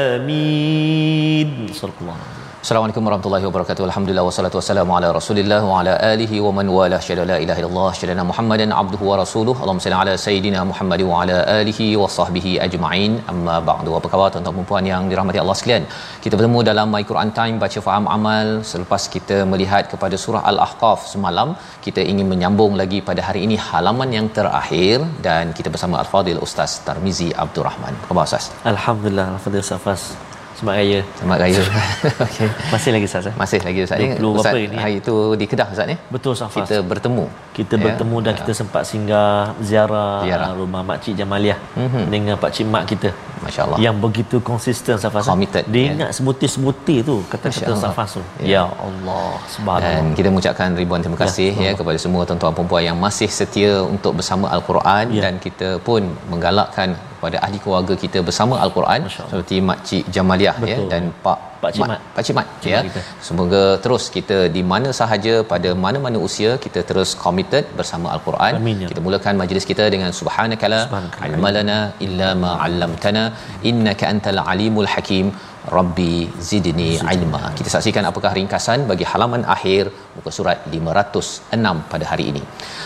آمين. صدق الله العظيم. Assalamualaikum warahmatullahi wabarakatuh. Alhamdulillah wassalatu wassalamu ala Rasulillah wa ala alihi wa man wala syada la ilaha illallah syada Muhammadan abduhu wa rasuluh. Allahumma salli ala sayidina Muhammad wa ala alihi wa sahbihi ajma'in. Amma ba'du. Apa khabar tuan-tuan dan puan yang dirahmati Allah sekalian? Kita bertemu dalam My Quran Time baca faham amal selepas kita melihat kepada surah Al-Ahqaf semalam. Kita ingin menyambung lagi pada hari ini halaman yang terakhir dan kita bersama Al-Fadil Ustaz Tarmizi Abdul Rahman. Apa khabar Ustaz? Alhamdulillah Alhamdulillah Safas Selamat Raya Selamat Raya. Okey. Masih lagi Safas eh? Masih lagi Ustaz. 20 Ustaz berapa ini? hari itu di Kedah Ustaz ya? Betul Safas Kita bertemu. kita Ya. bertemu dan kita sempat singgah ziarah, Ziarah. uh, rumah makcik Jamaliah Mhm. dengan pak cik mak kita Masya-Allah. yang begitu konsisten Safas eh? Committed, dia ya. ingat sebutir-sebutir tu kata-kata. Safas tu Ya. ya Allah Dan subhanallah kita mengucapkan ribuan terima kasih ya, Ya, ya kepada semua tuan-tuan puan-puan yang masih setia untuk bersama Al-Quran Ya. dan kita pun menggalakkan kepada ahli keluarga kita bersama Al-Quran seperti Mak Cik Jamaliah ya Betul. dan Pak Pak Cik Mat. Pak Cik Mat ya. Kita. Semoga terus kita di mana sahaja pada mana-mana usia kita terus committed bersama Al-Quran. Amin, ya Kita mulakan majlis kita dengan subhanakala Subhanakala. ilmalana illa ma 'allamtana innaka antal alimul hakim. Rabbi zidni ilma. Kita saksikan apakah ringkasan bagi halaman akhir muka surat 506 pada hari ini.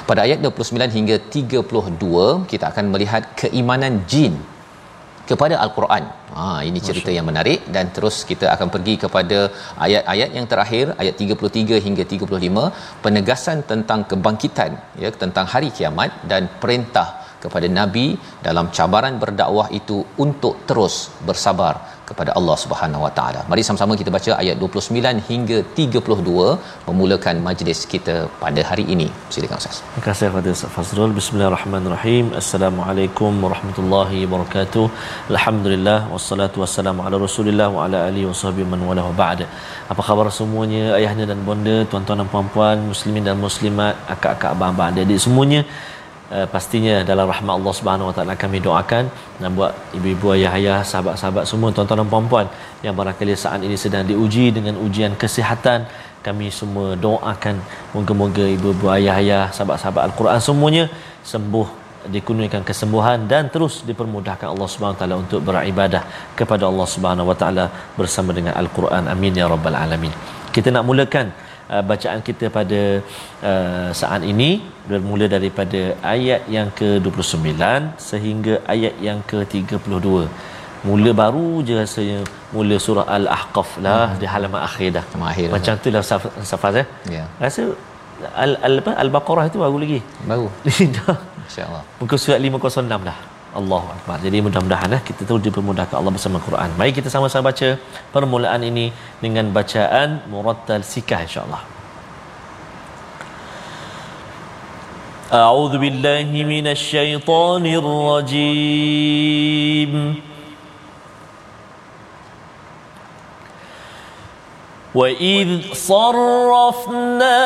Pada ayat 29 hingga 32 kita akan melihat keimanan jin kepada al-Quran. Ha ini cerita yang menarik dan terus kita akan pergi kepada ayat-ayat yang terakhir ayat 33 hingga 35 penegasan tentang kebangkitan ya tentang hari kiamat dan perintah kepada nabi dalam cabaran berdakwah itu untuk terus bersabar kepada Allah Subhanahu Wa Taala. Mari sama-sama kita baca ayat 29 hingga 32 memulakan majlis kita pada hari ini. Silakan Ustaz. Terima kasih kepada Ustaz Fazrul. Bismillahirrahmanirrahim. Assalamualaikum warahmatullahi wabarakatuh. Alhamdulillah wassalatu wassalamu ala Rasulillah wa ala alihi wasahbihi man wala wa ba'd. Apa khabar semuanya ayahnya dan bonda, tuan-tuan dan puan-puan, muslimin dan muslimat, akak-akak, abang-abang, adik-adik semuanya. Uh, pastinya dalam rahmat Allah Subhanahu Wa Taala kami doakan dan buat ibu-ibu ayah-ayah sahabat-sahabat semua tuan-tuan dan puan-puan yang barangkali saat ini sedang diuji dengan ujian kesihatan kami semua doakan moga-moga ibu-ibu ayah-ayah sahabat-sahabat al-Quran semuanya sembuh dikurniakan kesembuhan dan terus dipermudahkan Allah Subhanahu Taala untuk beribadah kepada Allah Subhanahu Wa Taala bersama dengan al-Quran. Amin ya rabbal alamin. Kita nak mulakan uh, bacaan kita pada uh, saat ini bermula daripada ayat yang ke-29 sehingga ayat yang ke-32 mula baru je rasanya mula surah al-ahqaf lah hmm. di halaman akhir dah Halaman akhir macam tu lah Saf- Safaz eh Ya. rasa al, al, al-baqarah itu baru lagi Baru. dah Insya-Allah. muka surat 506 dah Allahu Akbar. Jadi mudah-mudahan eh, kita terus dipermudahkan Allah bersama Quran. Mari kita sama-sama baca permulaan ini dengan bacaan murattal sikah insya-Allah. أعوذ بالله من الشيطان الرجيم وإذ صرفنا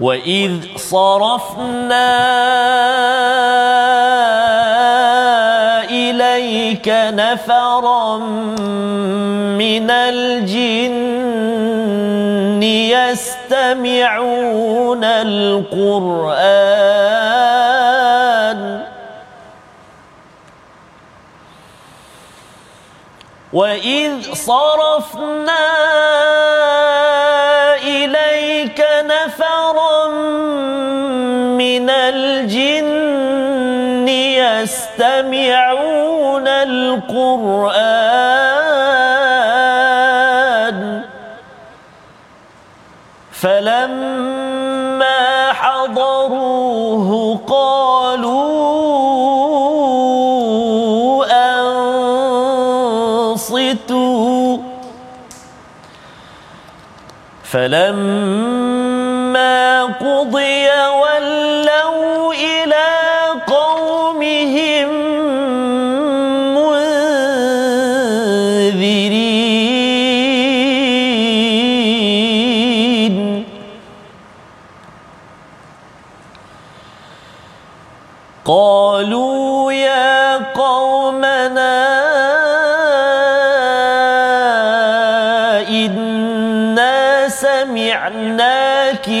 وإذ صرفنا إليك نفرا من الجن يستمعون القرآن وإذ صرفنا من الجن يستمعون القرآن. فلما حضروه قالوا أنصتوا. فلما قضي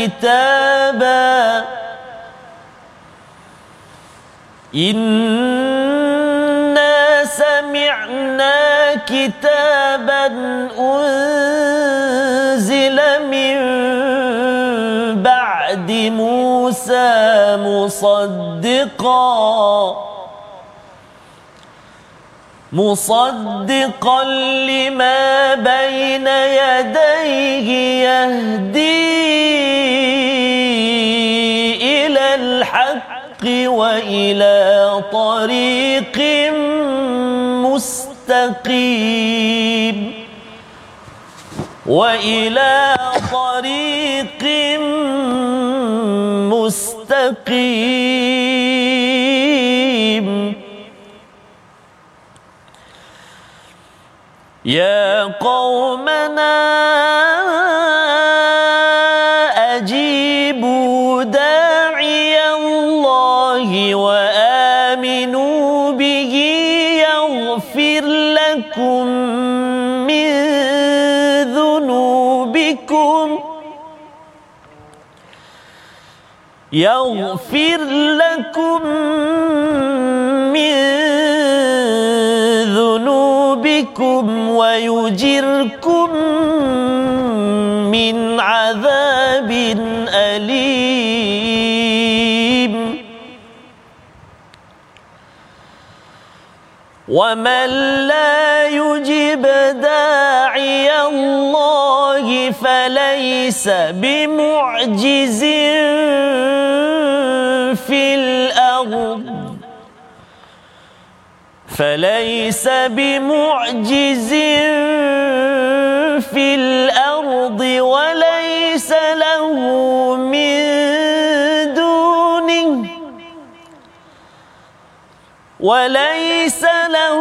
كتابا. إنا سمعنا كتابا أنزل من بعد موسى مصدقا. مصدقا لما بين يديه يهدي. إلى الحق وإلى طريق مستقيم وإلى طريق مستقيم. يا قومنا يغفر لكم من ذنوبكم ويجركم من عذاب أليم. ومن لا يجب داعي الله فليس بمعجز في الأرض. فليس بمعجز في الأرض وليس له من دونه. وليس له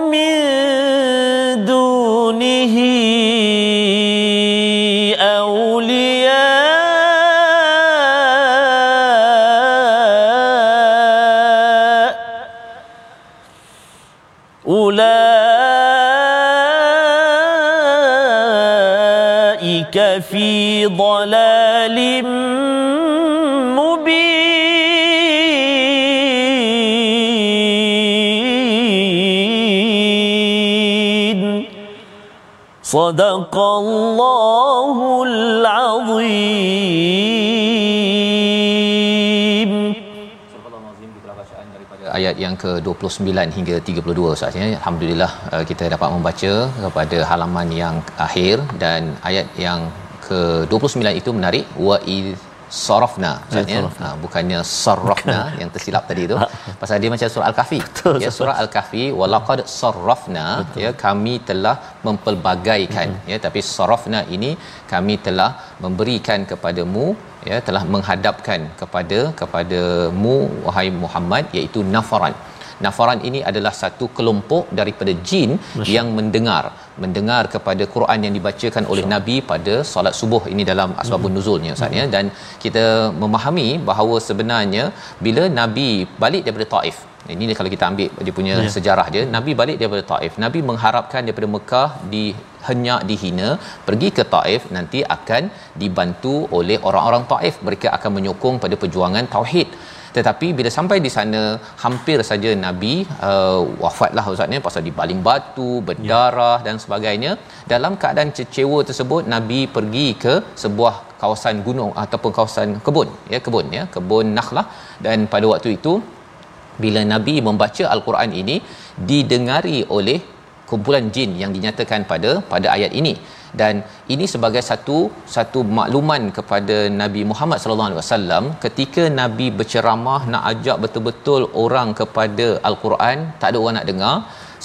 من صدق الله العظيم ayat yang ke-29 hingga 32 Ustaz ya. Alhamdulillah uh, kita dapat membaca kepada halaman yang akhir dan ayat yang ke-29 itu menarik wa id sarafna Ustaz ya. Ha, bukannya sarrafna yang tersilap tadi itu. Pasal dia macam surah al-kahfi. Ya surah al-kahfi walaqad sarrafna ya kami telah mempelbagaikan ya tapi sarafna ini kami telah memberikan kepadamu ya telah menghadapkan kepada kepadamu wahai Muhammad iaitu nafaran nafaran ini adalah satu kelompok daripada jin Masya. yang mendengar. Mendengar kepada Quran yang dibacakan oleh Nabi pada solat subuh ini dalam asbabun nuzulnya Ustaz ya. Dan kita memahami bahawa sebenarnya bila Nabi balik daripada Taif ini kalau kita ambil dia punya ya. sejarah dia Nabi balik daripada Taif Nabi mengharapkan daripada Mekah di dihina pergi ke Taif nanti akan dibantu oleh orang-orang Taif. Mereka akan menyokong pada perjuangan tauhid tetapi bila sampai di sana hampir saja nabi uh, wafatlah ustaznya pasal dibaling batu berdarah ya. dan sebagainya. Dalam keadaan kecewa tersebut nabi pergi ke sebuah kawasan gunung ataupun kawasan kebun ya kebun ya kebun nakhlah. Dan pada waktu itu bila nabi membaca al-Quran ini didengari oleh kumpulan jin yang dinyatakan pada pada ayat ini dan ini sebagai satu satu makluman kepada Nabi Muhammad sallallahu alaihi wasallam ketika nabi berceramah nak ajak betul-betul orang kepada al-Quran tak ada orang nak dengar.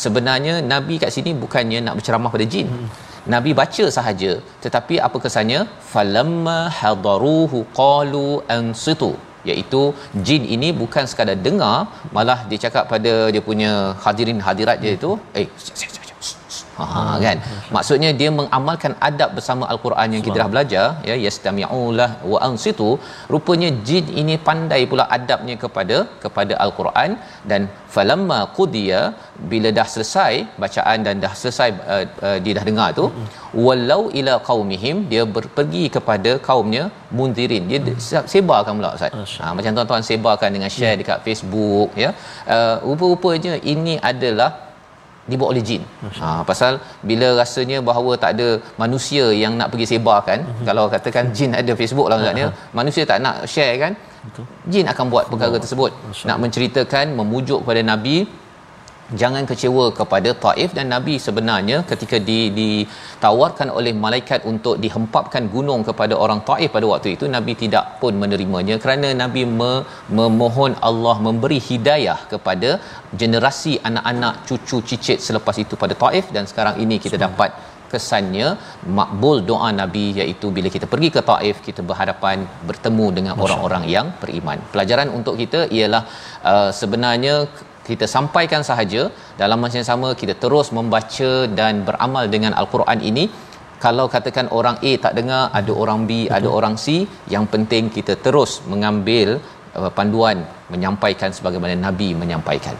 Sebenarnya nabi kat sini bukannya nak berceramah pada jin. Hmm. nabi baca sahaja. Tetapi apa kesannya? Falamma hadaruhu qalu ansitu. Iaitu jin ini bukan sekadar dengar malah dia cakap pada dia punya hadirin hadirat dia itu eh Ha kan. Maksudnya dia mengamalkan adab bersama al-Quran yang kita dah belajar ya yastami'ulah wa ansitu. Rupanya jin ini pandai pula adabnya kepada kepada al-Quran. Dan falamma qudiya bila dah selesai bacaan dan dah selesai uh, uh, dia dah dengar tu walau ila qaumihim dia pergi kepada kaumnya mundirin dia sebarkan pula ustaz. Ha, macam tuan-tuan sebarkan dengan share dekat Facebook ya. Uh, rupa-rupanya ini adalah dibawa oleh jin. Ha pasal bila rasanya bahawa tak ada manusia yang nak pergi sebarkan, uh-huh. kalau katakan jin ada Facebook lah uh-huh. manusia tak nak share kan? Betul. Jin akan buat perkara tersebut. Nak menceritakan, memujuk kepada nabi jangan kecewa kepada Taif dan Nabi sebenarnya ketika di ditawarkan oleh malaikat untuk dihempapkan gunung kepada orang Taif pada waktu itu Nabi tidak pun menerimanya kerana Nabi me- memohon Allah memberi hidayah kepada generasi anak-anak cucu cicit selepas itu pada Taif dan sekarang ini kita dapat kesannya makbul doa nabi iaitu bila kita pergi ke Taif kita berhadapan bertemu dengan Masya orang-orang yang beriman. Pelajaran untuk kita ialah uh, sebenarnya kita sampaikan sahaja. Dalam masa yang sama kita terus membaca dan beramal dengan al-Quran ini. Kalau katakan orang A tak dengar ada orang B Betul. ada orang C yang penting kita terus mengambil uh, panduan menyampaikan sebagaimana nabi menyampaikan.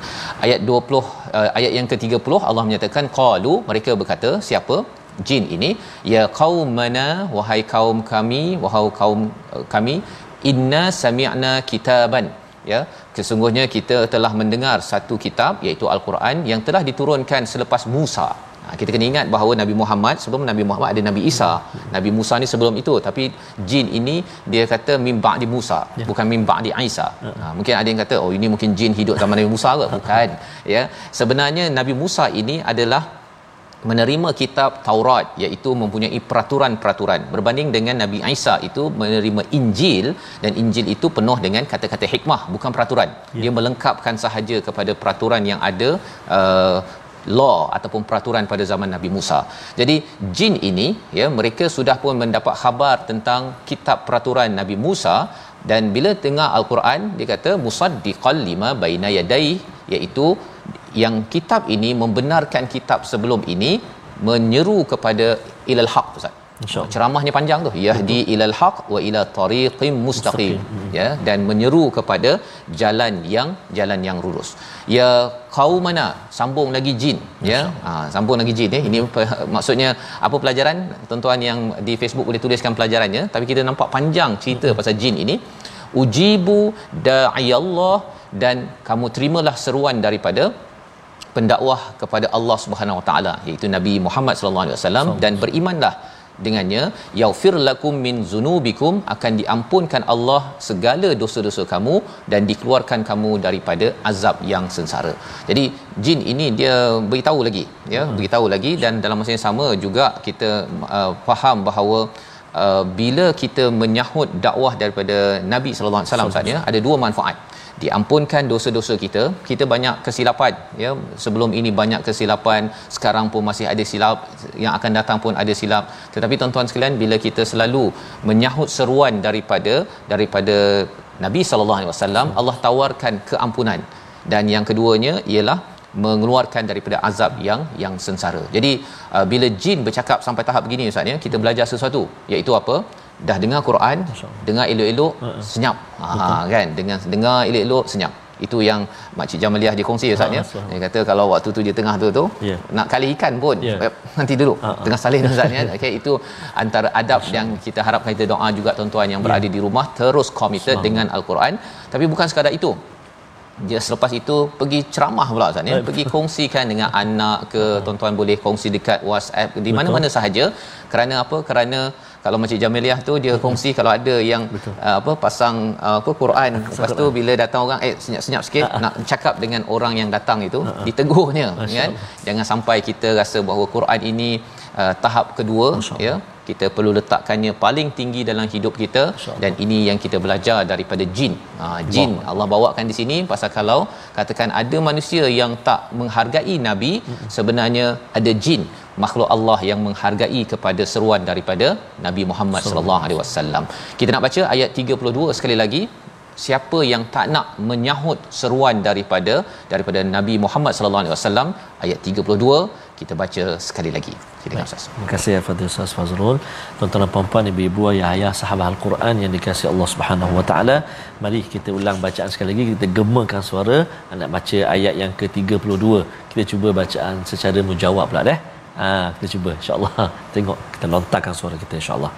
Ayat 20 uh, ayat yang ke-30 Allah menyatakan qalu mereka berkata siapa? Jin ini. Ya qaumana wahai kaum kami wahai kaum uh, kami inna sami'na kitaban ya sesungguhnya kita telah mendengar satu kitab iaitu al-Quran yang telah diturunkan selepas Musa. Ha, kita kena ingat bahawa Nabi Muhammad sebelum Nabi Muhammad ada Nabi Isa. Nabi Musa ni sebelum itu tapi jin ini dia kata mimba di Musa ya. bukan mimba di Isa. Ya. ha, mungkin ada yang kata oh ini mungkin jin hidup zaman Nabi Musa ke? Bukan. Ya sebenarnya Nabi Musa ini adalah menerima kitab Taurat iaitu mempunyai peraturan-peraturan berbanding dengan Nabi Isa itu menerima Injil dan Injil itu penuh dengan kata-kata hikmah bukan peraturan ya. dia melengkapkan sahaja kepada peraturan yang ada uh, law ataupun peraturan pada zaman Nabi Musa. Jadi jin ini ya mereka sudah pun mendapat khabar tentang kitab peraturan Nabi Musa dan bila dengar al-Quran dia kata musaddiqal lima baina yadai iaitu yang kitab ini membenarkan kitab sebelum ini menyeru kepada ilal haq ustaz InsyaAllah. Ceramahnya panjang tu. Yahdi ilal haq wa ila tariqim mustaqim. Hmm. Ya dan menyeru kepada jalan yang jalan yang lurus. Ya kaum mana? Sambung lagi jin, ya. Ha, sambung lagi jin eh. Ini maksudnya apa pelajaran? Tuan-tuan yang di Facebook boleh tuliskan pelajarannya, tapi kita nampak panjang cerita hmm. pasal jin ini. Ujibu da'iyallah dan kamu terimalah seruan daripada pendakwah kepada Allah Subhanahu Wa Taala iaitu Nabi Muhammad sallallahu alaihi wasallam dan berimanlah dengannya yaufir lakum min zunubikum akan diampunkan Allah segala dosa-dosa kamu dan dikeluarkan kamu daripada azab yang sengsara. Jadi jin ini dia beritahu lagi ya, hmm. beritahu lagi dan dalam masa yang sama juga kita uh, faham bahawa uh, bila kita menyahut dakwah daripada Nabi sallallahu alaihi wasallam saatnya ada dua manfaat diampunkan dosa-dosa kita kita banyak kesilapan ya sebelum ini banyak kesilapan sekarang pun masih ada silap yang akan datang pun ada silap tetapi tuan-tuan sekalian bila kita selalu menyahut seruan daripada daripada Nabi sallallahu alaihi wasallam Allah tawarkan keampunan dan yang keduanya ialah mengeluarkan daripada azab yang yang sengsara. Jadi uh, bila jin bercakap sampai tahap begini ustaz ya, kita belajar sesuatu iaitu apa? Dah dengar Quran dengar elok-elok uh-uh. senyap. Ha kan? Dengan dengar elok-elok senyap. Itu yang makcik Jamaliah dia kongsi ustaz ya. Dia kata kalau waktu tu dia tengah tu tu yeah. nak kali ikan pun yeah. nanti dulu uh-huh. tengah salin ustaz ya. Okey itu antara adab Masya. yang kita harapkan kita doa juga tuan-tuan yang berada yeah. di rumah terus committed dengan al-Quran. Tapi bukan sekadar itu. Dia selepas itu pergi ceramah pula Ustaz ya. Pergi kongsikan dengan anak ke tuan-tuan boleh kongsi dekat WhatsApp di mana-mana sahaja. Kerana apa? Kerana kalau Makcik Jamiliah tu dia kongsi kalau ada yang uh, apa pasang uh, apa Quran. Lepas tu bila datang orang eh senyap-senyap sikit Ha, nak cakap dengan orang yang datang itu ditegurnya kan? Jangan sampai kita rasa bahawa Quran ini uh, tahap kedua ya kita perlu letakkannya paling tinggi dalam hidup kita dan ini yang kita belajar daripada jin. Ha, jin Allah. Allah bawakan di sini pasal kalau katakan ada manusia yang tak menghargai nabi sebenarnya ada jin makhluk Allah yang menghargai kepada seruan daripada Nabi Muhammad sallallahu alaihi wasallam. Kita nak baca ayat 32 sekali lagi. Siapa yang tak nak menyahut seruan daripada daripada Nabi Muhammad sallallahu alaihi wasallam ayat 32 kita baca sekali lagi. Silakan Ustaz. Terima kasih kepada Ustaz Fazrul. Tuan-tuan puan-puan, ibu-ibu, ayah-ayah, sahabat Al-Quran yang dikasihi Allah Subhanahu Wa Taala. Mari kita ulang bacaan sekali lagi. Kita gemakan suara nak baca ayat yang ke-32. Kita cuba bacaan secara mujawab pula deh. Ha, kita cuba insya-Allah. Tengok kita lontarkan suara kita insya-Allah.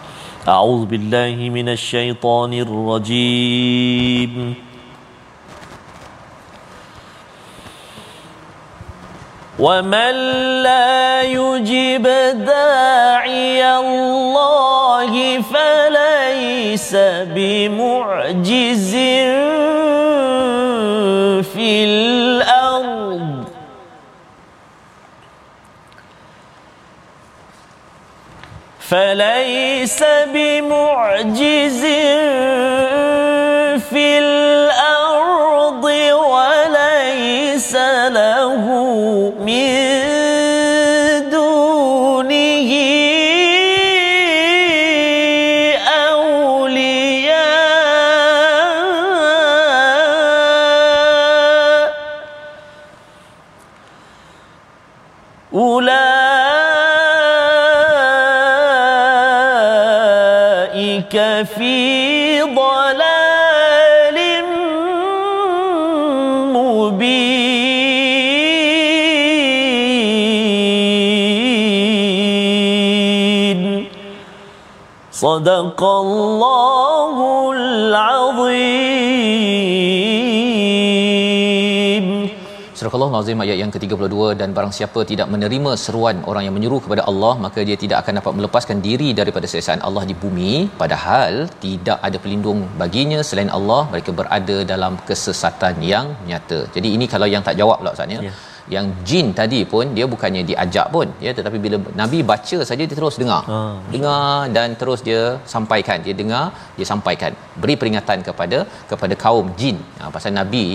A'udzu billahi minasyaitonir rajim. ومن لا يجب داعي الله فليس بمعجز في الأرض فليس بمعجز في الأرض صدق الله العظيم Surah Allah Nazim ayat yang ke-32 dan barang siapa tidak menerima seruan orang yang menyuruh kepada Allah maka dia tidak akan dapat melepaskan diri daripada siksaan Allah di bumi padahal tidak ada pelindung baginya selain Allah mereka berada dalam kesesatan yang nyata. Jadi ini kalau yang tak jawab pula Ustaz ya. Ya. Yang jin tadi pun dia bukannya diajak pun. Ya tetapi bila Nabi baca saja dia terus dengar. Ah, dengar dan terus dia sampaikan. Dia dengar dia sampaikan. Beri peringatan kepada kepada kaum jin. Ha, pasal nabi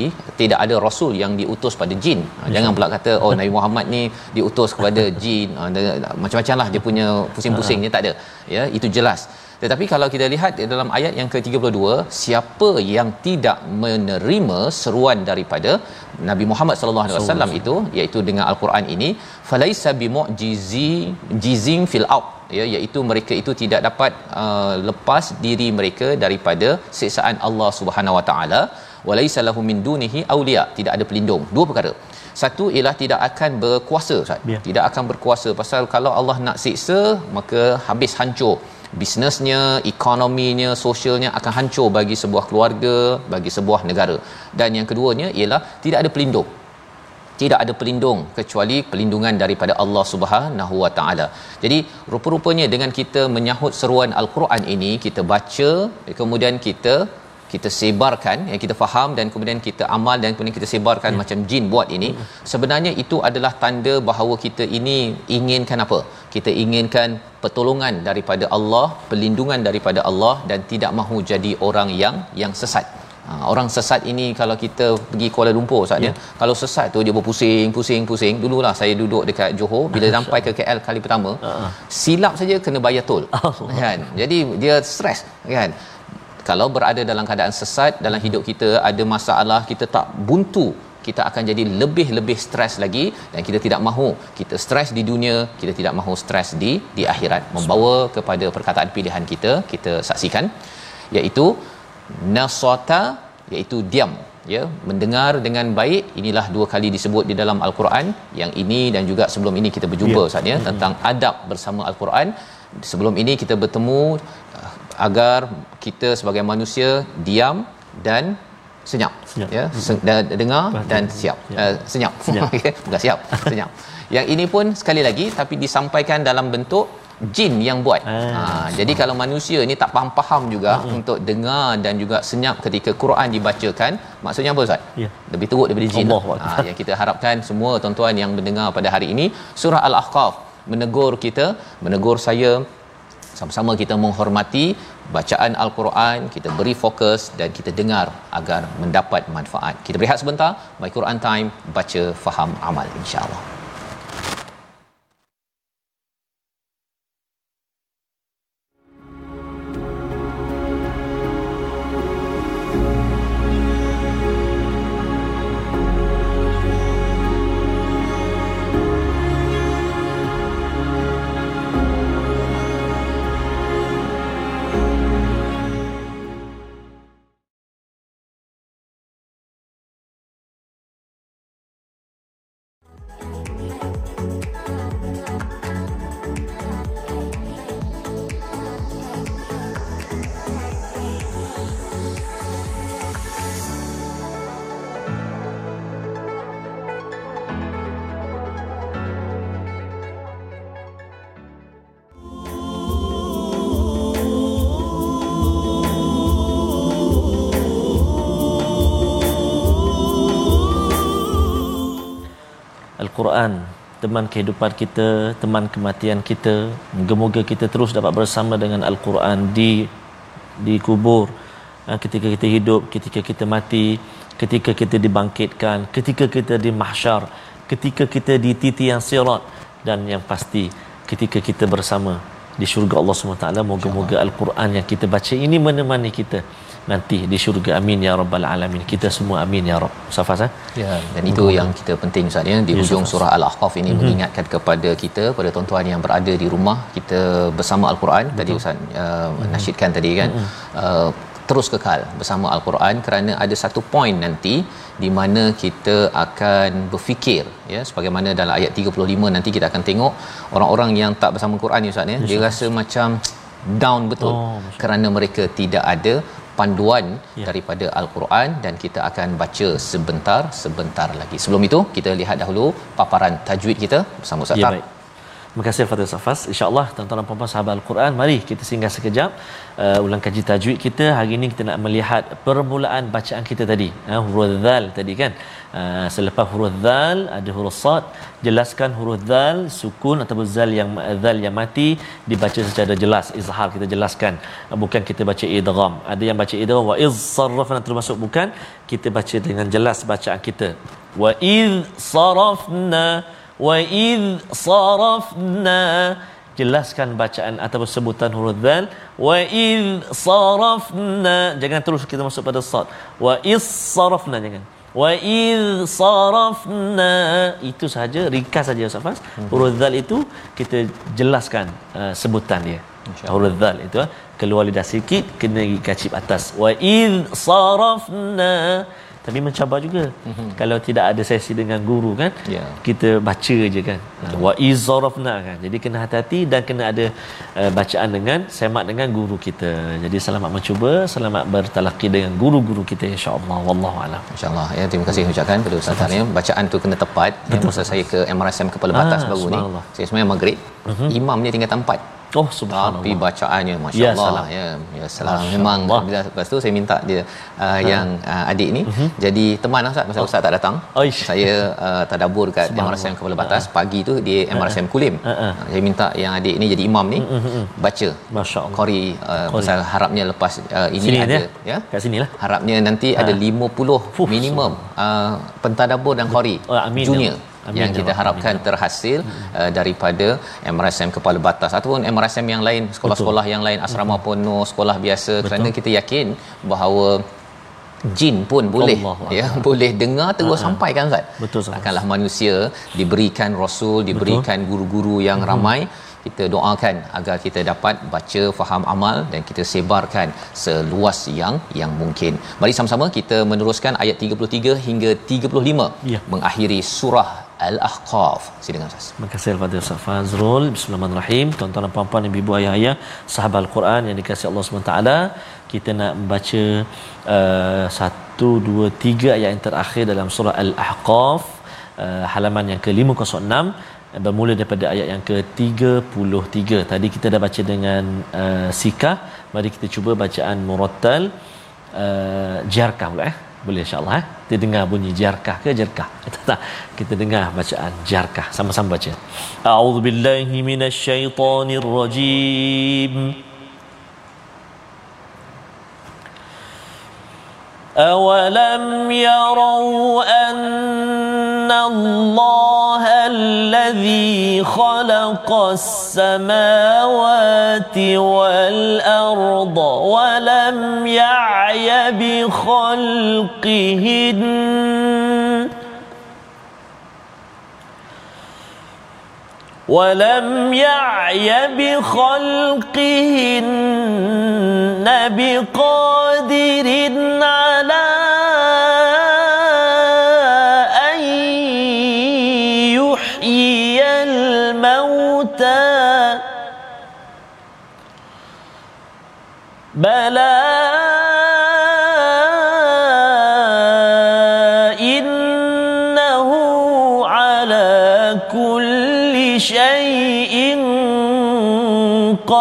tidak ada rasul yang diutus pada jin. Ha, jangan pula kata oh Nabi Muhammad ni diutus kepada jin. Ha, dia- macam-macam lah dia punya pusing-pusing dia tak ada. Ya itu jelas tetapi kalau kita lihat dalam ayat yang ke-32 siapa yang tidak menerima seruan daripada Nabi Muhammad sallallahu alaihi wasallam itu iaitu dengan al-Quran ini falaisa bimu'jizi jizing fil ard ya iaitu mereka itu tidak dapat uh, lepas diri mereka daripada siksaan Allah Subhanahu Wa Taala. Walaisa lahu min dunihi awliya tidak ada pelindung. Dua perkara. Satu ialah tidak akan berkuasa Ustaz. Ya. tidak akan berkuasa. Pasal kalau Allah nak siksa maka habis hancur bisnesnya ekonominya sosialnya akan hancur bagi sebuah keluarga bagi sebuah negara dan yang keduanya ialah tidak ada pelindung tidak ada pelindung kecuali pelindungan daripada Allah Subhanahu Wa Taala. Jadi rupa-rupanya dengan kita menyahut seruan al-Quran ini kita baca kemudian kita kita sebarkan yang kita faham dan kemudian kita amal dan kemudian kita sebarkan macam jin buat ini sebenarnya itu adalah tanda bahawa kita ini inginkan apa kita inginkan pertolongan daripada Allah pelindungan daripada Allah dan tidak mahu jadi orang yang yang sesat Ha, orang sesat ini kalau kita pergi Kuala Lumpur Ustaz ya. Kalau sesat tu dia berpusing, pusing, pusing. Dululah saya duduk dekat Johor bila sampai ke KL kali pertama, silap saja kena bayar tol. kan. Jadi dia stres kan. Kalau berada dalam keadaan sesat dalam hidup kita ada masalah kita tak buntu kita akan jadi lebih-lebih stres lagi dan kita tidak mahu. Kita stres di dunia kita tidak mahu stres di di akhirat. Membawa kepada perkataan pilihan kita kita saksikan iaitu nasata iaitu diam. Ya mendengar dengan baik inilah dua kali disebut di dalam al-Quran. Yang ini dan juga sebelum ini kita berjumpa Ya. Ustaz ya tentang adab bersama al-Quran. Sebelum ini kita bertemu agar kita sebagai manusia diam dan senyap, Senyap. ya dan dengar dan siap uh, senyap, Senyap. Okey, bukan siap senyap yang ini pun sekali lagi tapi disampaikan dalam bentuk jin yang buat. Ah, ha, jadi kalau manusia ni tak faham-faham juga hmm. untuk dengar dan juga senyap ketika Quran dibacakan, maksudnya apa Ustaz? Ya. Lebih teruk daripada jin. Allah lah. ha, yang kita harapkan semua tuan-tuan yang mendengar pada hari ini surah Al-Ahqaf menegur kita, menegur saya sama-sama kita menghormati bacaan al-Quran, kita beri fokus dan kita dengar agar mendapat manfaat. Kita berehat sebentar, My Quran Time, baca, faham, amal insya-Allah. Al-Quran teman kehidupan kita, teman kematian kita. Moga-moga kita terus dapat bersama dengan Al-Quran di di kubur ha, ketika kita hidup, ketika kita mati, ketika kita dibangkitkan, ketika kita di mahsyar, ketika kita di titian sirat dan yang pasti ketika kita bersama di syurga Allah SWT moga-moga Al-Quran yang kita baca ini menemani kita nanti di syurga. Amin ya rabbal alamin. Kita semua amin ya rabb. Safas eh? Ya. Dan itu yang kita penting Ustaz ya. Di Ya, hujung surah al-ahqaf ini Mhm. mengingatkan kepada kita pada tuan-tuan yang berada di rumah kita bersama al-Quran. Tadi Ustaz uh, Mhm. nasyidkan tadi kan? Uh, terus kekal bersama al-Quran kerana ada satu poin nanti di mana kita akan berfikir ya. Sebagaimana dalam ayat 35 nanti kita akan tengok orang-orang yang tak bersama Quran ni Ustaz ya. Dia rasa macam down betul Oh, kerana mereka tidak ada panduan Ya. daripada al-Quran dan kita akan baca sebentar sebentar lagi. Sebelum itu kita lihat dahulu paparan tajwid kita bersama Ustaz Ya baik. Terima kasih Fadil Safas. InsyaAllah tuan-tuan dan puan-puan sahabat Al-Quran, mari kita singgah sekejap uh, ulang kaji tajwid kita. Hari ini kita nak melihat permulaan bacaan kita tadi. Uh, huruf Zal tadi kan. Uh, selepas huruf Zal ada huruf Sad. Jelaskan huruf Zal, sukun ataupun Zal yang Zal yang mati dibaca secara jelas. Izhar kita jelaskan. Uh, bukan kita baca idgham. Ada yang baca idgham wa iz sarrafna termasuk bukan. Kita baca dengan jelas bacaan kita. Wa iz sarafna wa id sarafna. Jelaskan bacaan ataupun sebutan huruf dal wa id sarafna. Jangan terus kita masuk pada sad. Wa is sarafna jangan. Wa id sarafna. Itu saja ringkas saja Ustaz Fas huruf dal itu kita jelaskan uh, sebutan dia. Huruf dal itu uh, keluar lidah sikit kena gigi kacip atas. Wa id sarafna tapi mencabar juga mm-hmm. kalau tidak ada sesi dengan guru kan Ya. kita baca je kan Ha, wa izarafna kan jadi kena hati-hati dan kena ada uh, bacaan dengan semak dengan guru kita jadi selamat mencuba selamat bertalaqi dengan guru-guru kita insyaallah wallahu alam InsyaAllah ya terima kasih ucapkan kepada Ustaz Tar ya. Bacaan tu kena tepat. Ya, masa saya ke MRSM Kepala Batas Ah, baru ni. Saya sebenarnya maghrib. Imam dia tinggal tempat. Oh Tapi subhanallah bacaannya Ya, masya-Allah ya. Ya salam. Memang bila lepas tu saya minta dia uh, yang uh, adik ni jadi teman lah, Ustaz masa Ustaz tak datang. Aish. Saya uh, tadabur kat. MRSM Kepala Batas pagi tu di MRSM Kulim. Ha, ha. Uh, Saya minta yang adik ni jadi imam ni baca Masya-Allah. Qori uh, pasal harapnya lepas uh, ini sini ada ya ya. kat sini lah Harapnya nanti ada 50 Fuh, minimum uh, pentadabbur dan qari Oh, amin. junior Amin, yang ya kita Allah. harapkan terhasil uh, daripada MRSM Kepala Batas ataupun MRSM yang lain sekolah-sekolah yang lain asrama penuh sekolah biasa. Kerana kita yakin bahawa jin pun boleh Allahu ya boleh dengar terus sampai kan Ustaz. Betul, Ustaz. akanlah manusia diberikan rasul diberikan guru-guru yang ramai kita doakan agar kita dapat baca faham amal dan kita sebarkan seluas yang yang mungkin. Mari sama-sama kita meneruskan ayat 33 hingga 35 Ya. mengakhiri surah Al-Ahqaf. Silakan Ustaz. Terima kasih kepada Ustaz Fazrul. Bismillahirrahmanirrahim. Tuan-tuan dan puan-puan, ibu-ibu, ayah-ayah, sahabat Al-Quran yang dikasihi Allah SWT. Kita nak membaca uh, satu, dua, tiga ayat yang terakhir dalam surah Al-Ahqaf. Uh, halaman yang ke-506 bermula daripada ayat yang ke-33 tadi kita dah baca dengan uh, sikah mari kita cuba bacaan murattal uh, jarkah pula eh. Boleh insyaallah eh. Kita dengar bunyi jarkah ke jarkah? Tak. Kita dengar bacaan jarkah. Sama-sama baca. A'udzubillahi minasyaitonirrajim أولم يروا أن الله الذي خلق السماوات والأرض ولم يعي بخلقهن ولم يعي بخلقهن بقادر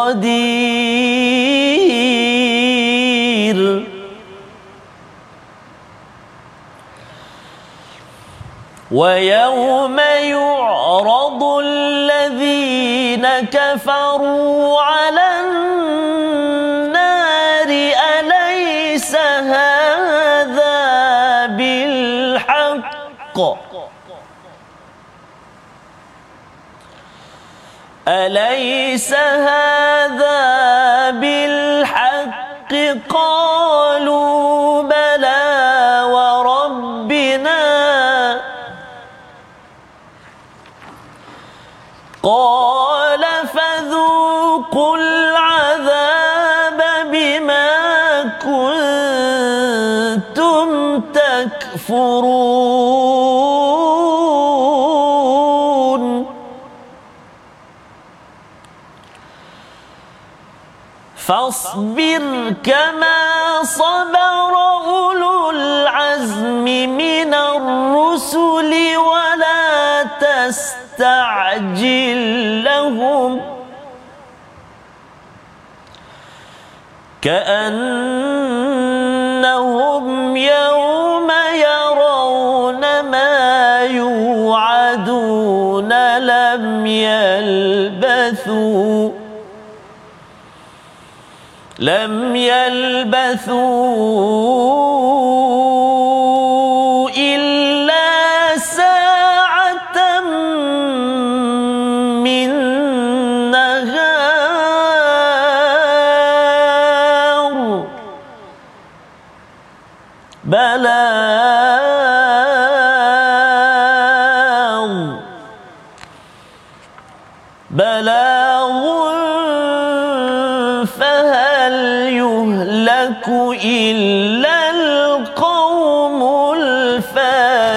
قدير. ويوم يعرض الذين كفروا أليس هذا بالحق؟ قالوا بلى وربنا. قال فذوقوا العذاب بما كنتم تكفرون. فاصبر كما صبر أولو العزم من الرسل ولا تستعجل لهم. كأنهم يوم يرون ما يوعدون لم يلبثوا. لم يلبثوا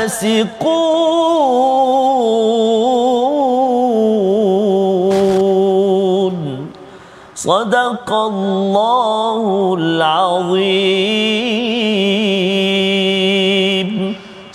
الفاسقون صدق الله العظيم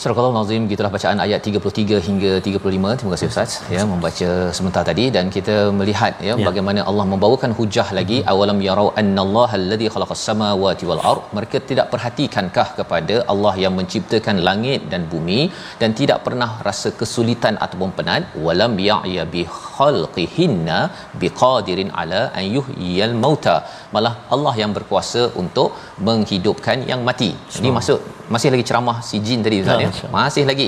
Surah Al-Nazim gitulah bacaan ayat 33 hingga 35 terima kasih ustaz ya membaca sebentar tadi. Dan kita melihat ya, Ya. bagaimana Allah membawakan hujah lagi. Awalam yarau annallaha alladhi khalaqas samawati wal ard. Mereka tidak perhatikankah kepada Allah yang menciptakan langit dan bumi dan tidak pernah rasa kesulitan ataupun penat? Walam ya'ya bi khalqihinna biqadirin ala an yuhyiyal mauta malah Allah yang berkuasa untuk menghidupkan yang mati. Ini masuk masih lagi ceramah si jin tadi ustaz Ya, ya? masih lagi.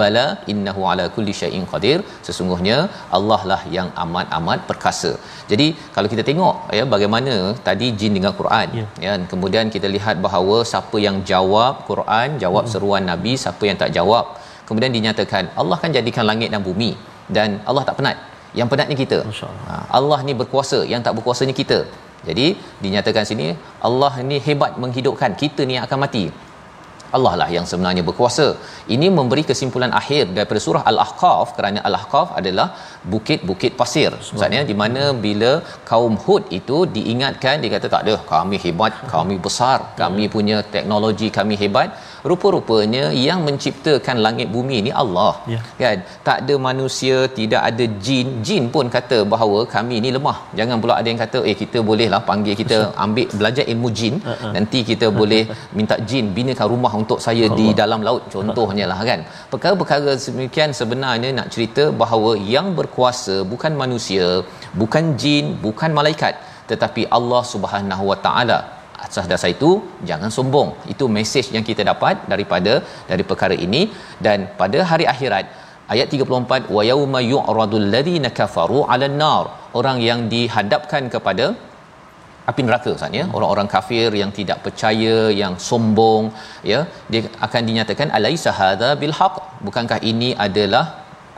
Bala innahu ala kulli syai'in qadir. Sesungguhnya Allah lah yang amat-amat perkasa. Jadi kalau kita tengok ya bagaimana tadi jin dengar Quran Ya. ya kemudian kita lihat bahawa siapa yang jawab Quran jawab Hmm. seruan nabi siapa yang tak jawab kemudian dinyatakan Allah kan jadikan langit dan bumi dan Allah tak penat. Yang penatnya kita. Allah. ha, Allah ni berkuasa yang tak berkuasanya kita jadi dinyatakan sini Allah ni hebat menghidupkan kita ni akan mati. Allah lah yang sebenarnya berkuasa. Ini memberi kesimpulan akhir daripada surah al-ahqaf kerana al-ahqaf adalah bukit-bukit pasir. Maksudnya di mana bila kaum hud itu diingatkan dia kata tak ada kami hebat kami besar kami punya teknologi kami hebat rupa-rupanya yang menciptakan langit bumi ni Allah. Ya. kan? Tak ada manusia tidak ada jin. Jin pun kata bahawa kami ni lemah. Jangan pula ada yang kata eh kita bolehlah panggil kita ambil belajar ilmu jin. Uh-uh. nanti kita boleh minta jin binakan rumah untuk saya di dalam laut contohnya lah kan? Perkara-perkara sedemikian sebenarnya nak cerita bahawa yang berkuasa bukan manusia bukan jin bukan malaikat tetapi Allah Subhanahu Wa Taala atas dasar itu jangan sombong. Itu mesej yang kita dapat daripada dari perkara ini. Dan pada hari akhirat ayat 34 wa yauma yu'radul ladzina kafaru 'alan nar orang yang dihadapkan kepada api neraka Ustaz ya. Orang-orang kafir yang tidak percaya yang sombong ya. Dia akan dinyatakan alaisa hadza bil haqq? Bukankah ini adalah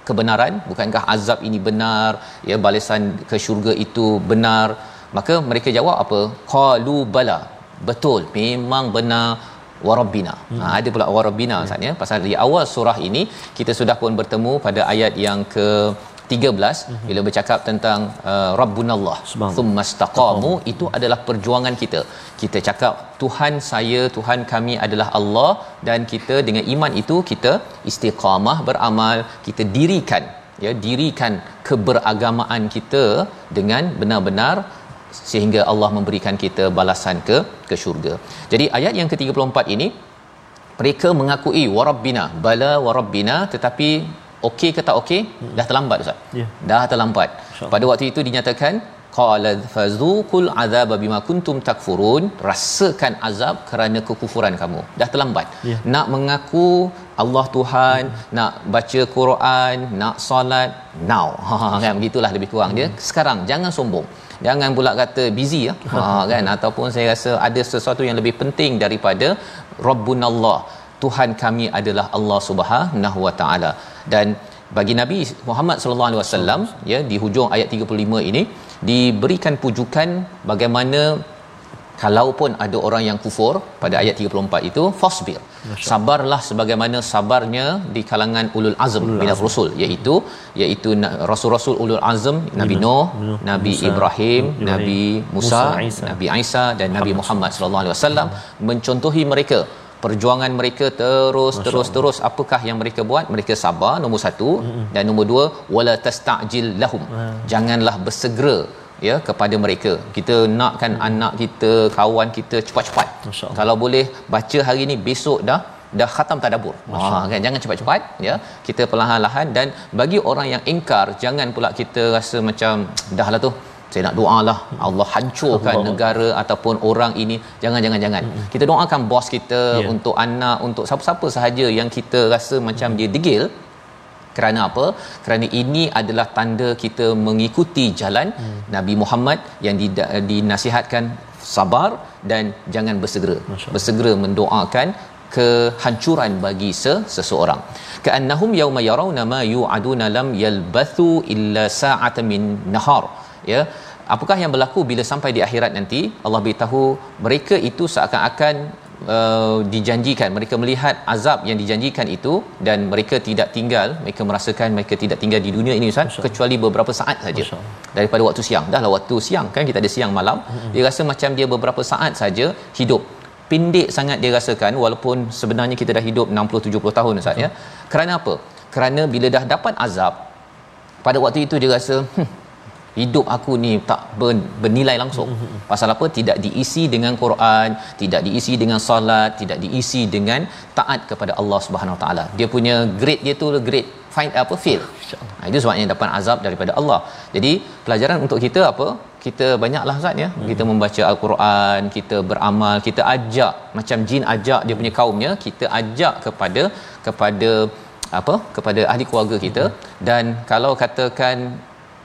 kebenaran? Bukankah azab ini benar? Ya balasan ke syurga itu benar maka mereka jawab apa? Qalu bala. Betul memang benar. Warabbina hmm. ha, ada pula warabbina Ustaz ya. Pasal di awal surah ini kita sudah pun bertemu pada ayat yang ke 13 mm-hmm. bila bercakap tentang uh, rabbunallah. Thummastaqamu itu adalah perjuangan kita. Kita cakap Tuhan saya Tuhan kami adalah Allah. Dan kita dengan iman itu kita istiqamah beramal. Kita dirikan ya dirikan keberagamaan kita dengan benar-benar sehingga Allah memberikan kita balasan ke ke syurga. Jadi ayat yang ke-34 ini mereka mengakui warabbina bala warabbina tetapi okey ke tak okey hmm. dah terlambat ustaz. Ya. Dah terlambat. Pada waktu itu dinyatakan qala fazuqul azaba bima kuntum takfurun rasakan azab kerana kekufuran kamu dah terlambat Ya. nak mengaku Allah Tuhan hmm. nak baca Quran nak solat now ha kan begitulah lebih kurang dia sekarang jangan sombong jangan pula kata busy ya. Ha kan? Ataupun saya rasa ada sesuatu yang lebih penting daripada rabbunallah. Tuhan kami adalah Allah Subhanahu wa taala. Dan bagi Nabi Muhammad sallallahu alaihi wasallam ya di hujung ayat 35 ini diberikan pujukan bagaimana kalaupun ada orang yang kufur pada ayat 34 itu fasbir. Sabarlah sebagaimana sabarnya di kalangan ulul azm minar rusul iaitu iaitu na- rasul-rasul ulul azm Nabi Nuh Nabi Ibrahim Nabi Musa. Nabi Isa dan Nabi Muhammad sallallahu alaihi wasallam mencontohi mereka. Perjuangan mereka terus Masya terus Allah. terus. Apakah yang mereka buat? Mereka sabar nombor satu. Mm-hmm. dan nombor dua wala tastajil lahum. Hmm. janganlah bersegera ya kepada mereka kita nakkan Hmm. anak kita kawan kita cepat-cepat kalau boleh baca hari ni besok dah dah khatam tadabur. Ha kan jangan cepat-cepat ya. Kita perlahan-lahan dan bagi orang yang ingkar jangan pula kita rasa macam dahlah tu saya nak doalah Allah hancurkan Allah. negara ataupun orang ini jangan jangan jangan kita doakan bos kita Ya. untuk anak untuk siapa-siapa sahaja yang kita rasa macam dia degil kerana apa? Kerana ini adalah tanda kita mengikuti jalan hmm. Nabi Muhammad yang dida- dinasihatkan sabar dan jangan bersegera. Bersegera mendoakan kehancuran bagi se- seseorang. Ka'annahum yauma yarawna ma yu'aduna lam yalbathu illa sa'atan min nahar. Ya. Apakah yang berlaku bila sampai di akhirat nanti? Allah beritahu mereka itu seakan-akan uh, dijanjikan mereka melihat azab yang dijanjikan itu dan mereka tidak tinggal mereka merasakan mereka tidak tinggal di dunia ini Ustaz kecuali beberapa saat saja. Masya daripada waktu siang. Dahlah waktu siang kan kita ada siang malam. Dia rasa macam dia beberapa saat saja hidup. Pendek sangat dia rasakan walaupun sebenarnya kita dah hidup 60 70 tahun Ustaz ya. Kerana apa? Kerana bila dah dapat azab pada waktu itu dia rasa hmm, hidup aku ni tak ber, bernilai langsung. Pasal apa? Tidak diisi dengan Quran tidak diisi dengan solat tidak diisi dengan taat kepada Allah Subhanahu Wa taala. Dia punya grade dia tu grade find apa fail. Ha, itu sebabnya dapat azab daripada Allah. Jadi pelajaran untuk kita apa? Kita banyaklah Ustaz ya. Kita membaca al-Quran kita beramal kita ajak macam jin ajak dia punya kaumnya kita ajak kepada kepada apa? Kepada ahli keluarga kita. Dan kalau katakan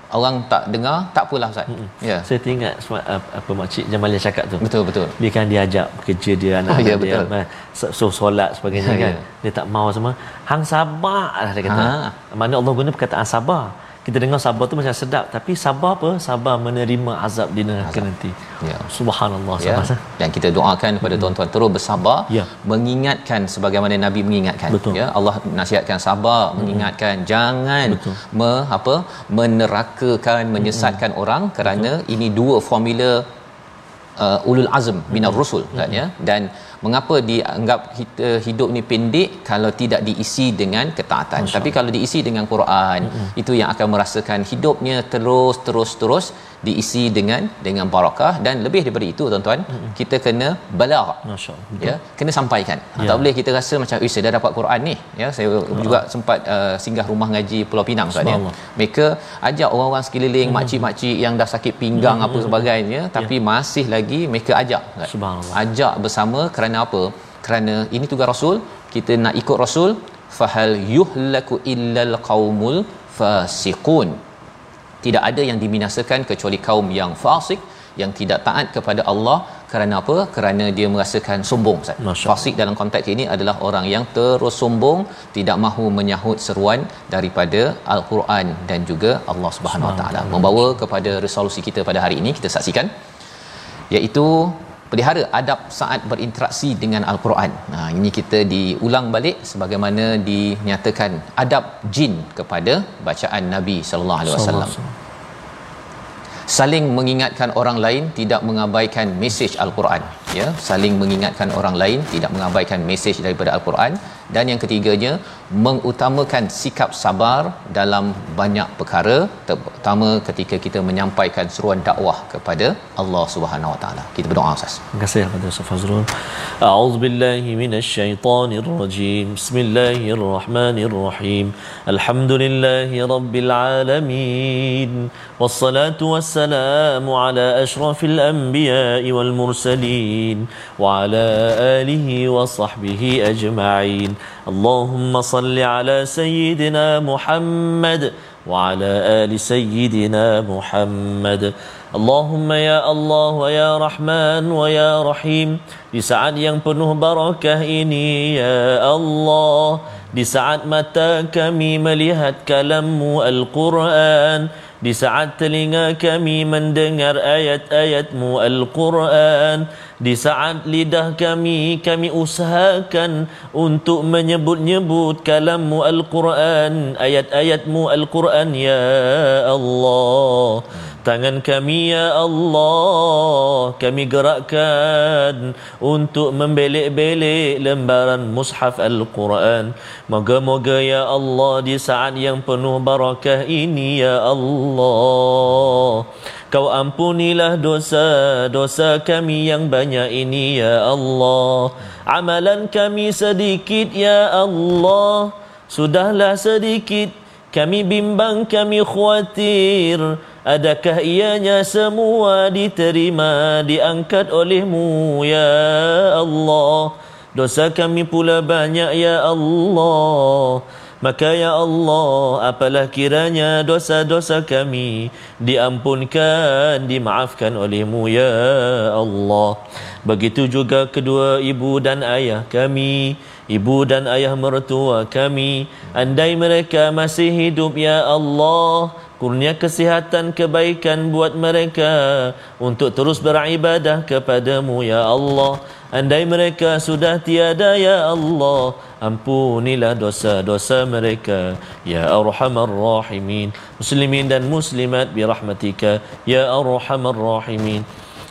orang tak dengar tak apalah ustaz Mm-mm. ya Saya teringat sema- apa, makcik Jamalia cakap tu. betul betul Dia kan dia ajak kerja dia anak Ah, ya, dia betul. so, so solat sebagainya Ya, kan. ya. Dia tak mau semua. Hang sabar lah dia kata. Ha. Mana Allah guna perkataan sabar. Kita dengar sabar tu macam sedap. Tapi sabar apa? Sabar menerima azab di neraka nanti. Ya. subhanallah ya. Sabar dan kita doakan kepada tuan-tuan terus bersabar Ya. mengingatkan sebagaimana nabi mengingatkan. Betul. ya Allah nasihatkan sabar mengingatkan jangan Betul. me, apa menerakakan menyesatkan orang kerana ini dua formula uh, ulul azm minar rusul kan ya. Dan mengapa dianggap kita hidup ni pendek kalau tidak diisi dengan ketaatan Masya tapi kalau diisi dengan Quran mm-hmm. itu yang akan merasakan hidupnya terus terus terus diisi dengan dengan barakah dan lebih daripada itu tuan-tuan mm-hmm. kita kena balagh masyaallah ya kena sampaikan ya. tak boleh kita rasa macam eh saya dah dapat Quran ni ya saya uh juga sempat uh, singgah rumah ngaji Pulau Pinang Ustaz ya mereka ajak orang-orang sekeliling hmm. makcik-makcik yang dah sakit pinggang hmm. apa sebagainya tapi ya. masih lagi mereka ajak kan? subhanallah ajak bersama kerana apa kerana ini tugas rasul kita nak ikut rasul fahal yuhlaku illal qaumul fasiqun tidak ada yang dibinasakan kecuali kaum yang fasik yang tidak taat kepada Allah kerana apa? Kerana dia merasakan sombong Ustaz. Fasik dalam konteks ini adalah orang yang terus sombong, tidak mahu menyahut seruan daripada Al-Quran dan juga Allah Subhanahu Wa Taala. Membawa kepada resolusi kita pada hari ini kita saksikan iaitu pelihara adab saat berinteraksi dengan Al-Quran. Nah, ini kita diulang balik sebagaimana dinyatakan adab jin kepada bacaan Nabi sallallahu alaihi wasallam. Saling mengingatkan orang lain tidak mengabaikan mesej al-Quran. Ya saling mengingatkan orang lain tidak mengabaikan mesej daripada al-Quran dan yang ketiganya mengutamakan sikap sabar dalam banyak perkara terutama ketika kita menyampaikan seruan dakwah kepada Allah Subhanahu Wa Taala. Kita berdoa Ustaz. Terima kasih kepada Ustaz Fazrul. A'udzubillahi minasyaitonir rajim bismillahirrahmanirrahim. Alhamdulillahi rabbil alamin. Wassalatu wassalamu ala asyrafil anbiya'i wal mursalin wa ala alihi wa sahbihi ajma'in اللهم صل على سيدنا محمد وعلى ال سيدنا محمد اللهم يا الله ويا رحمن ويا رحيم di saat yang penuh barakah ini ya Allah di saat mata kami melihat kalammu Al-Quran di saat telinga kami mendengar ayat-ayatmu Al-Quran di saat lidah kami kami usahakan untuk menyebut-nyebut kalammu Al-Quran ayat-ayatmu Al-Quran ya Allah tangan kami ya Allah. Kami gerakkan untuk membelek-belek lembaran mushaf Al-Quran. Moga-moga ya Allah di saat yang penuh barakah ini ya Allah. Kau ampunilah dosa-dosa kami yang banyak ini ya Allah. Amalan kami sedikit ya Allah. Sudahlah sedikit. Kami bimbang kami khawatir Adakah ianya semua diterima diangkat olehmu ya Allah? Dosa kami pula banyak ya Allah. Maka ya Allah apalah kiranya dosa-dosa kami diampunkan dimaafkan olehmu ya Allah? Begitu juga kedua ibu dan ayah kami Ibu dan ayah mertua kami. Andai mereka masih hidup ya Allah Kurnia kesihatan kebaikan buat mereka. Untuk terus beribadah kepadamu ya Allah. Andai mereka sudah tiada ya Allah Ampunilah dosa-dosa mereka. Ya Arhamar Rahimin. Muslimin dan Muslimat birahmatika Ya Arhamar Rahimin.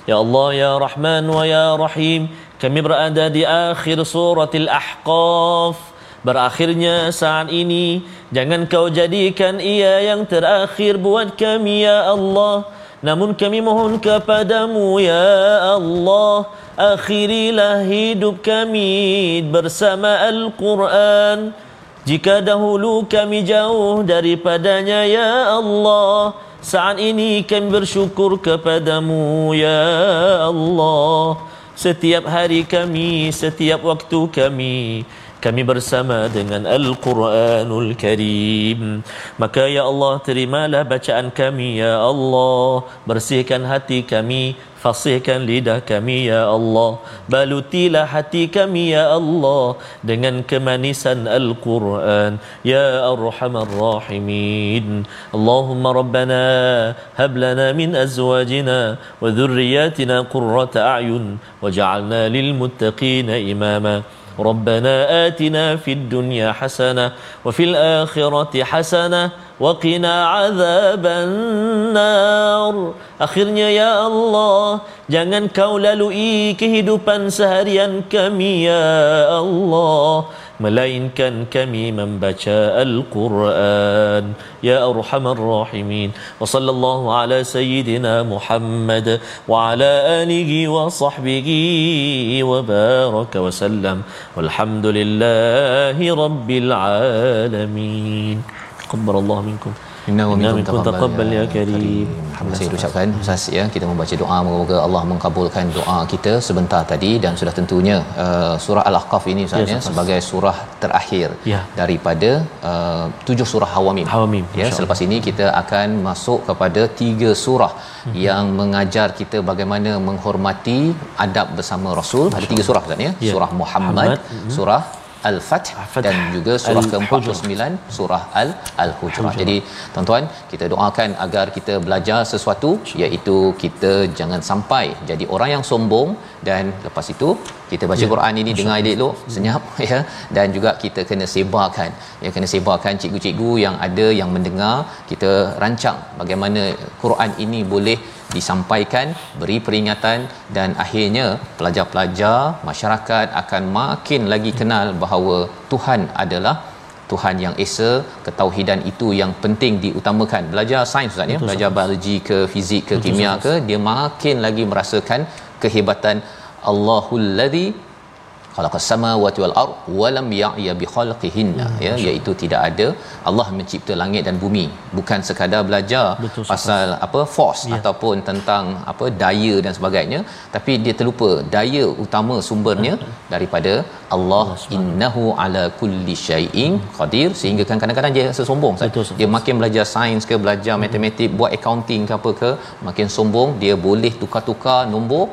Ya Allah Ya Rahman wa Ya Rahim Kami berada di akhir surat Al-Ahqaf Berakhirnya saat ini Jangan kau jadikan ia yang terakhir buat kami ya Allah. Namun kami mohon kepadamu ya Allah Akhirilah hidup kami bersama Al-Quran. Jika dahulu kami jauh daripadanya ya Allah Saat ini kami bersyukur kepadamu ya Allah. Setiap hari kami, setiap waktu kami kami bersama dengan Al-Quranul Karim. Maka ya Allah terimalah bacaan kami ya Allah. Bersihkan hati kami fasihkan lidah kami ya Allah. Balutilah hati kami ya Allah dengan kemanisan Al-Quran ya arhamar rahimin. Allahumma rabbana hab lana min azwajina wa dhurriyyatina qurrata a'yun waj'alna lil muttaqina imama ربنا آتنا في الدنيا حسنة وفي الآخرة حسنة وقنا عذاب النار Akhirnya ya Allah Jangan kau lalui kehidupan seharian kami ya Allah Al-Quran Ya Arhamar Rahimin Wa sallallahu ala Sayyidina Muhammad Wa ala alihi wa sahbihi Wa baraka wa sallam Walhamdulillahi Rabbil Alamin Qabbar Allah minkum Inna wa minkum taqabbal ya karim. Terima kasih ucapkan Ustaz ya kita membaca doa moga-moga Allah mengabulkan doa kita sebentar tadi dan sudah tentunya uh, surah Al-Ahqaf ini Ustaz ya, sebagai surah terakhir Ya. daripada uh, tujuh surah Hawamim. Hawamim, Ya selepas ini kita akan masuk kepada tiga surah Mhm. yang mengajar kita bagaimana menghormati adab bersama Rasul. Ada tiga surah Ustaz ya. Ya. Surah Muhammad, Muhammad, mhm. surah Al-Fath dan juga surah Al-Hujurat. ke-49 surah Al Al-Hujurat. Jadi tuan-tuan, kita doakan agar kita belajar sesuatu iaitu kita jangan sampai jadi orang yang sombong dan lepas itu kita baca Ya. Quran ini dengar elok senyap ya. Dan juga kita kena sebarkan. Ya kena sebarkan cikgu-cikgu yang ada yang mendengar. Kita rancang bagaimana Quran ini boleh disampaikan beri peringatan. Dan akhirnya pelajar-pelajar masyarakat akan makin lagi kenal bahawa Tuhan adalah Tuhan yang Esa. Ketauhidan itu yang penting diutamakan. Belajar sains ustaz ya. Belajar biologi ke fizik ke kimia ke dia makin lagi merasakan kehebatan Allahul ladzi khalaqas samawati wal ard wa lam ya'ya bi khalqihinna. Hmm, ya iaitu tidak ada. Allah mencipta langit dan bumi bukan sekadar belajar Betul, pasal apa force Ya. ataupun tentang apa daya dan sebagainya. Tapi dia terlupa daya utama sumbernya daripada Allah innahu ala kulli syai'in qadir. Sehingga kan kadang-kadang dia rasa sombong. Betul, dia makin belajar sains ke belajar matematik buat accounting ke apa ke makin sombong dia boleh tukar-tukar nombor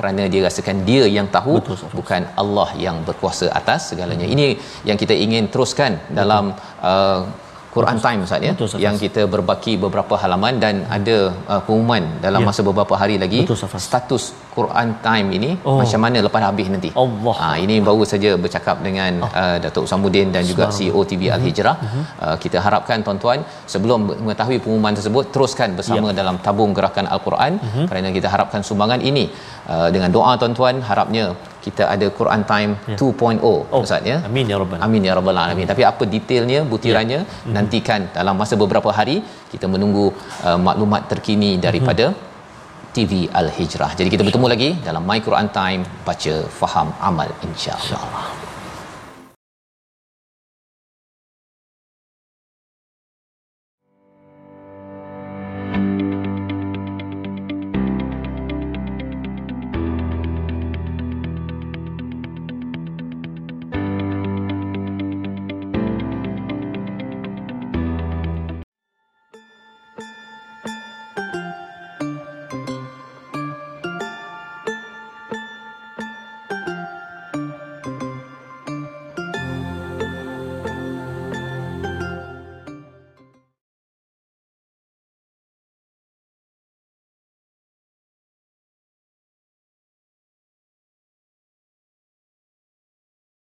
kerana dia rasakan dia yang tahu Betul, Ustaz. bukan Allah yang berkuasa atas segalanya. Ini yang kita ingin teruskan dalam uh, Quran Time Ustaz ya Betul, Ustaz. yang kita berbaki beberapa halaman dan ada uh, pengumuman dalam Ya. masa beberapa hari lagi Betul, Ustaz. status Quran Time ini Oh. macam mana lepas habis nanti. Allah. Ha ini baru saja bercakap dengan uh, Datuk Samuddin dan juga CEO TV Mhm. Al Hijrah. Uh, kita harapkan tuan-tuan sebelum mengetahui pengumuman tersebut teruskan bersama Ya. dalam tabung gerakan Al-Quran Mhm. kerana kita harapkan sumbangan ini uh, dengan doa tuan-tuan harapnya kita ada Quran Time Ya. 2.0 Oh, Ustaz ya. amin ya rabbal Amin ya rabbal alamin. Tapi apa detailnya, butirannya Ya. Mhm. nantikan dalam masa beberapa hari kita menunggu uh, maklumat terkini daripada TV Al Hijrah. Jadi kita bertemu lagi dalam My Quran Time baca faham amal insya-Allah.